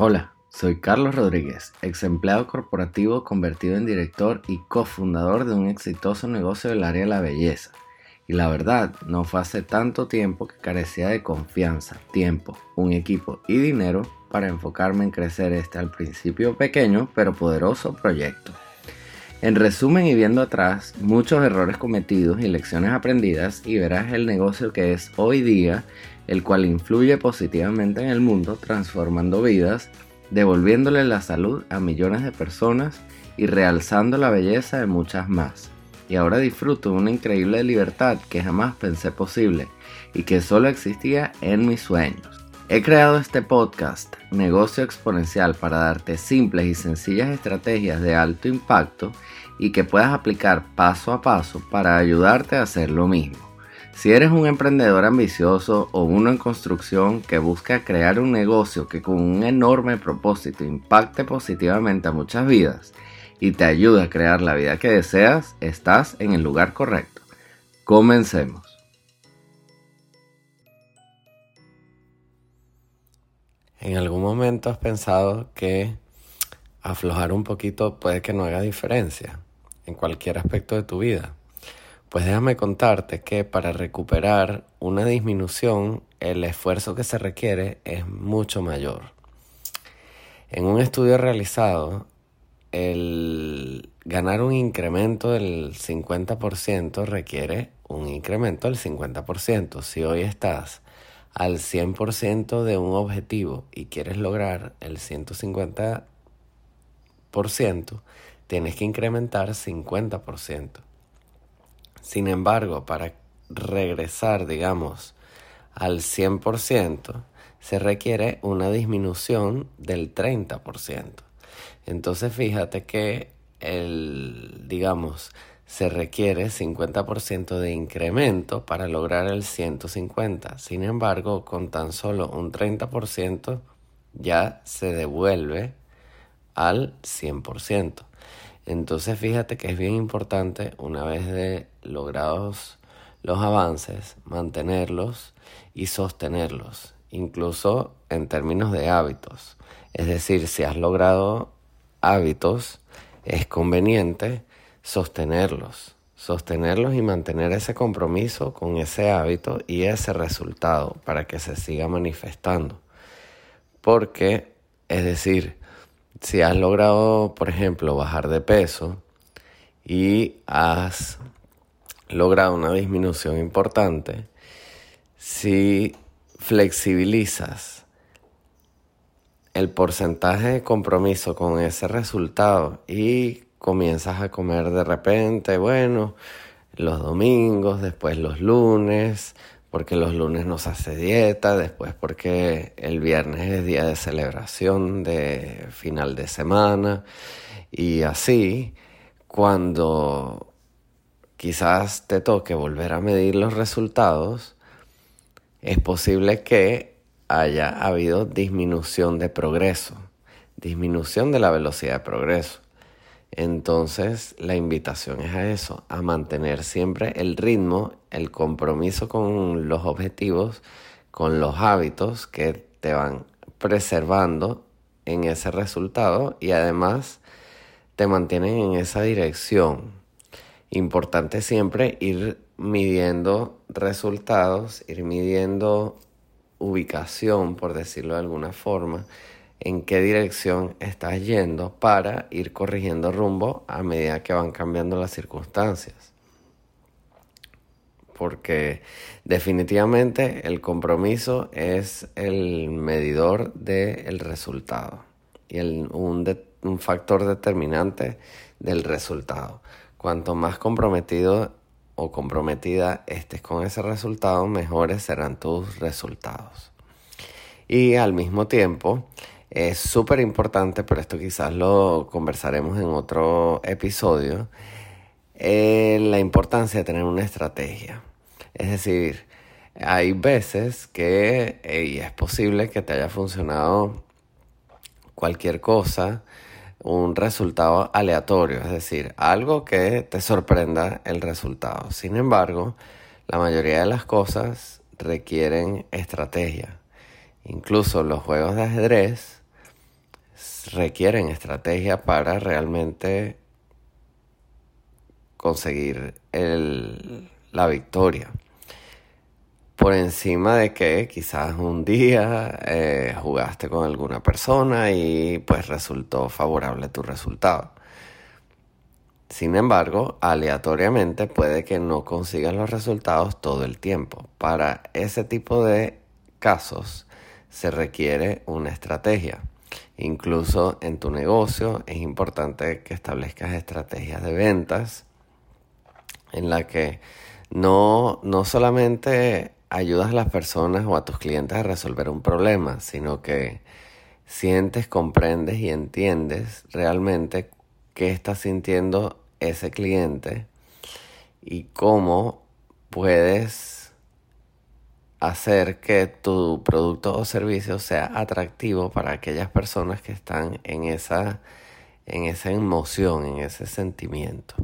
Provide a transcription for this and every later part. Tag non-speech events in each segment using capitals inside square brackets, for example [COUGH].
Hola, soy Carlos Rodríguez, ex empleado corporativo convertido en director y cofundador de un exitoso negocio del área de la belleza. Y la verdad, no fue hace tanto tiempo que carecía de confianza, tiempo, un equipo y dinero para enfocarme en crecer este al principio pequeño pero poderoso proyecto. En resumen y viendo atrás, muchos errores cometidos y lecciones aprendidas y verás el negocio que es hoy día el cual influye positivamente en el mundo, transformando vidas, devolviéndole la salud a millones de personas y realzando la belleza de muchas más. Y ahora disfruto de una increíble libertad que jamás pensé posible y que solo existía en mis sueños. He creado este podcast, Negocio Exponencial, para darte simples y sencillas estrategias de alto impacto y que puedas aplicar paso a paso para ayudarte a hacer lo mismo. Si eres un emprendedor ambicioso o uno en construcción que busca crear un negocio que con un enorme propósito impacte positivamente a muchas vidas y te ayude a crear la vida que deseas, estás en el lugar correcto. Comencemos. ¿En algún momento has pensado que aflojar un poquito puede que no haga diferencia en cualquier aspecto de tu vida? Pues déjame contarte que para recuperar una disminución el esfuerzo que se requiere es mucho mayor. En un estudio realizado, el ganar un incremento del 50% requiere un incremento del 50%. Si hoy estás al 100% de un objetivo y quieres lograr el 150%, tienes que incrementar 50%. Sin embargo, para regresar, digamos, al 100%, se requiere una disminución del 30%. Entonces fíjate que el, digamos, se requiere 50% de incremento para lograr el 150. Sin embargo, con tan solo un 30% ya se devuelve al 100%. Entonces fíjate que es bien importante una vez de logrados los avances, mantenerlos y sostenerlos, incluso en términos de hábitos. Es decir, si has logrado hábitos, es conveniente sostenerlos, sostenerlos y mantener ese compromiso con ese hábito y ese resultado para que se siga manifestando. Porque, es decir, si has logrado, por ejemplo, bajar de peso y has logrado una disminución importante, si flexibilizas el porcentaje de compromiso con ese resultado y comienzas a comer de repente, bueno, los domingos, después los lunes, porque los lunes nos hace dieta, después porque el viernes es día de celebración de final de semana y así cuando quizás te toque volver a medir los resultados, es posible que haya habido disminución de progreso, disminución de la velocidad de progreso. Entonces la invitación es a eso, a mantener siempre el ritmo, el compromiso con los objetivos, con los hábitos que te van preservando en ese resultado y además te mantienen en esa dirección. Importante siempre ir midiendo resultados, ir midiendo ubicación, por decirlo de alguna forma, en qué dirección estás yendo para ir corrigiendo rumbo a medida que van cambiando las circunstancias. Porque definitivamente el compromiso es el medidor del resultado y el, un, un factor determinante del resultado. Cuanto más comprometido o comprometida estés con ese resultado, mejores serán tus resultados. Y al mismo tiempo, es súper importante, pero esto quizás lo conversaremos en otro episodio, eh, la importancia de tener una estrategia. Es decir, hay veces que es posible que te haya funcionado cualquier cosa, un resultado aleatorio, es decir, algo que te sorprenda el resultado. Sin embargo, la mayoría de las cosas requieren estrategia. Incluso los juegos de ajedrez requieren estrategia para realmente conseguir la victoria. Por encima de que quizás un día eh, jugaste con alguna persona y pues resultó favorable tu resultado. Sin embargo, aleatoriamente puede que no consigas los resultados todo el tiempo. Para ese tipo de casos se requiere una estrategia. Incluso en tu negocio es importante que establezcas estrategias de ventas en la que no, no solamente ayudas a las personas o a tus clientes a resolver un problema, sino que sientes, comprendes y entiendes realmente qué está sintiendo ese cliente y cómo puedes hacer que tu producto o servicio sea atractivo para aquellas personas que están en esa, en esa emoción, en ese sentimiento.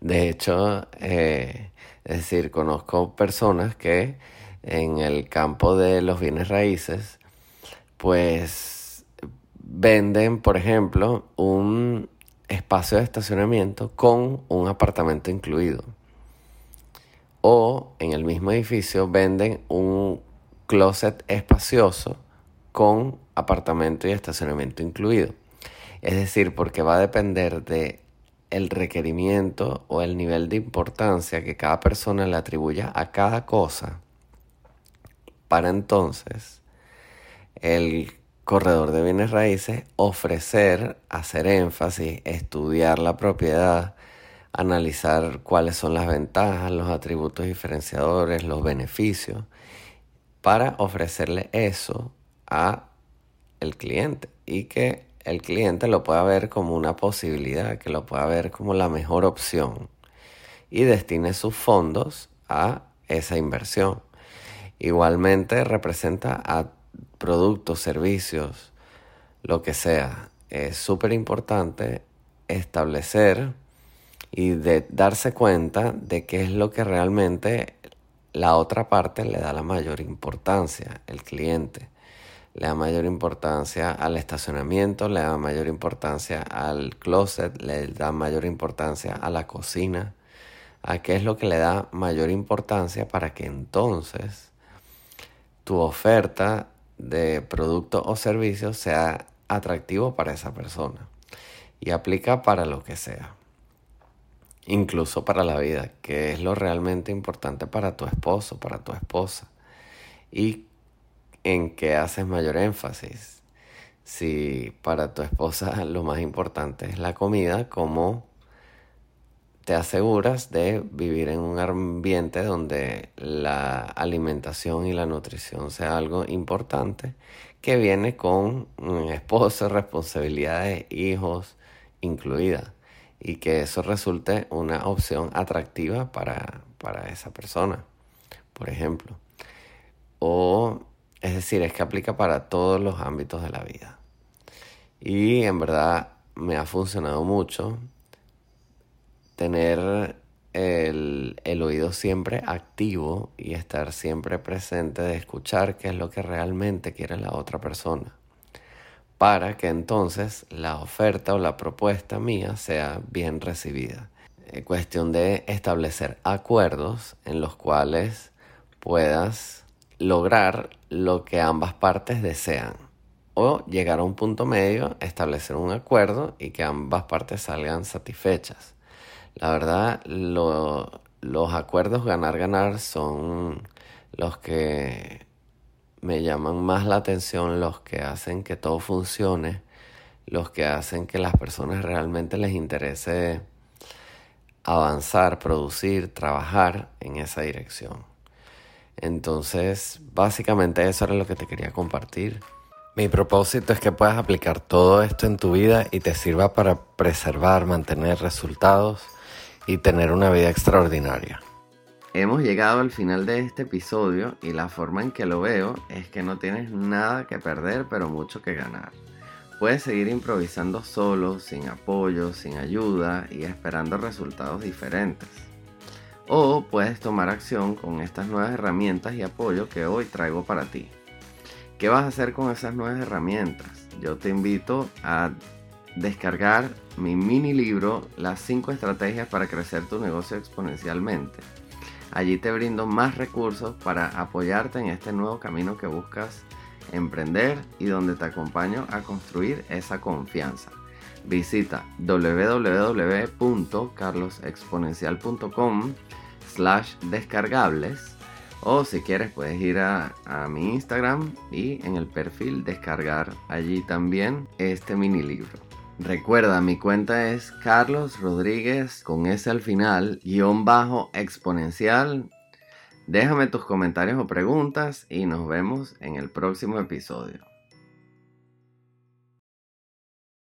De hecho, eh, es decir, conozco personas que en el campo de los bienes raíces, pues venden, por ejemplo, un espacio de estacionamiento con un apartamento incluido. O en el mismo edificio venden un closet espacioso con apartamento y estacionamiento incluido. Es decir, porque va a depender de el requerimiento o el nivel de importancia que cada persona le atribuya a cada cosa, para entonces el corredor de bienes raíces ofrecer, hacer énfasis, estudiar la propiedad, analizar cuáles son las ventajas, los atributos diferenciadores, los beneficios, para ofrecerle eso a el cliente y que el cliente lo pueda ver como una posibilidad, que lo pueda ver como la mejor opción y destine sus fondos a esa inversión. Igualmente representa a productos, servicios, lo que sea. Es súper importante establecer y de darse cuenta de qué es lo que realmente la otra parte le da la mayor importancia, el cliente. Le da mayor importancia al estacionamiento, le da mayor importancia al closet, le da mayor importancia a la cocina, a qué es lo que le da mayor importancia para que entonces tu oferta de producto o servicio sea atractivo para esa persona y aplica para lo que sea, incluso para la vida, que es lo realmente importante para tu esposo, para tu esposa. Y en qué haces mayor énfasis. Si para tu esposa [LAUGHS] lo más importante es la comida, ¿cómo te aseguras de vivir en un ambiente donde la alimentación y la nutrición sea algo importante que viene con esposo, [LAUGHS] responsabilidades, hijos incluidas y que eso resulte una opción atractiva para, para esa persona, por ejemplo. O es decir, es que aplica para todos los ámbitos de la vida. Y en verdad me ha funcionado mucho tener el, el, oído siempre activo y estar siempre presente de escuchar qué es lo que realmente quiere la otra persona. Para que entonces la oferta o la propuesta mía sea bien recibida. Es cuestión de establecer acuerdos en los cuales puedas lograr lo que ambas partes desean o llegar a un punto medio, establecer un acuerdo y que ambas partes salgan satisfechas. La verdad, los acuerdos ganar-ganar son los que me llaman más la atención, los que hacen que todo funcione, los que hacen que las personas realmente les interese avanzar, producir, trabajar en esa dirección. Entonces, básicamente eso era lo que te quería compartir. Mi propósito es que puedas aplicar todo esto en tu vida y te sirva para preservar, mantener resultados y tener una vida extraordinaria. Hemos llegado al final de este episodio y la forma en que lo veo es que no tienes nada que perder pero mucho que ganar. Puedes seguir improvisando solo, sin apoyo, sin ayuda y esperando resultados diferentes. O puedes tomar acción con estas nuevas herramientas y apoyo que hoy traigo para ti. ¿Qué vas a hacer con esas nuevas herramientas? Yo te invito a descargar mi mini libro Las 5 estrategias para crecer tu negocio exponencialmente. Allí te brindo más recursos para apoyarte en este nuevo camino que buscas emprender y donde te acompaño a construir esa confianza. Visita www.carlosexponencial.com slash descargables o si quieres puedes ir a, a, mi Instagram y en el perfil descargar allí también este mini libro. Recuerda, mi cuenta es Carlos Rodríguez con S al final, guion bajo exponencial. Déjame tus comentarios o preguntas y nos vemos en el próximo episodio.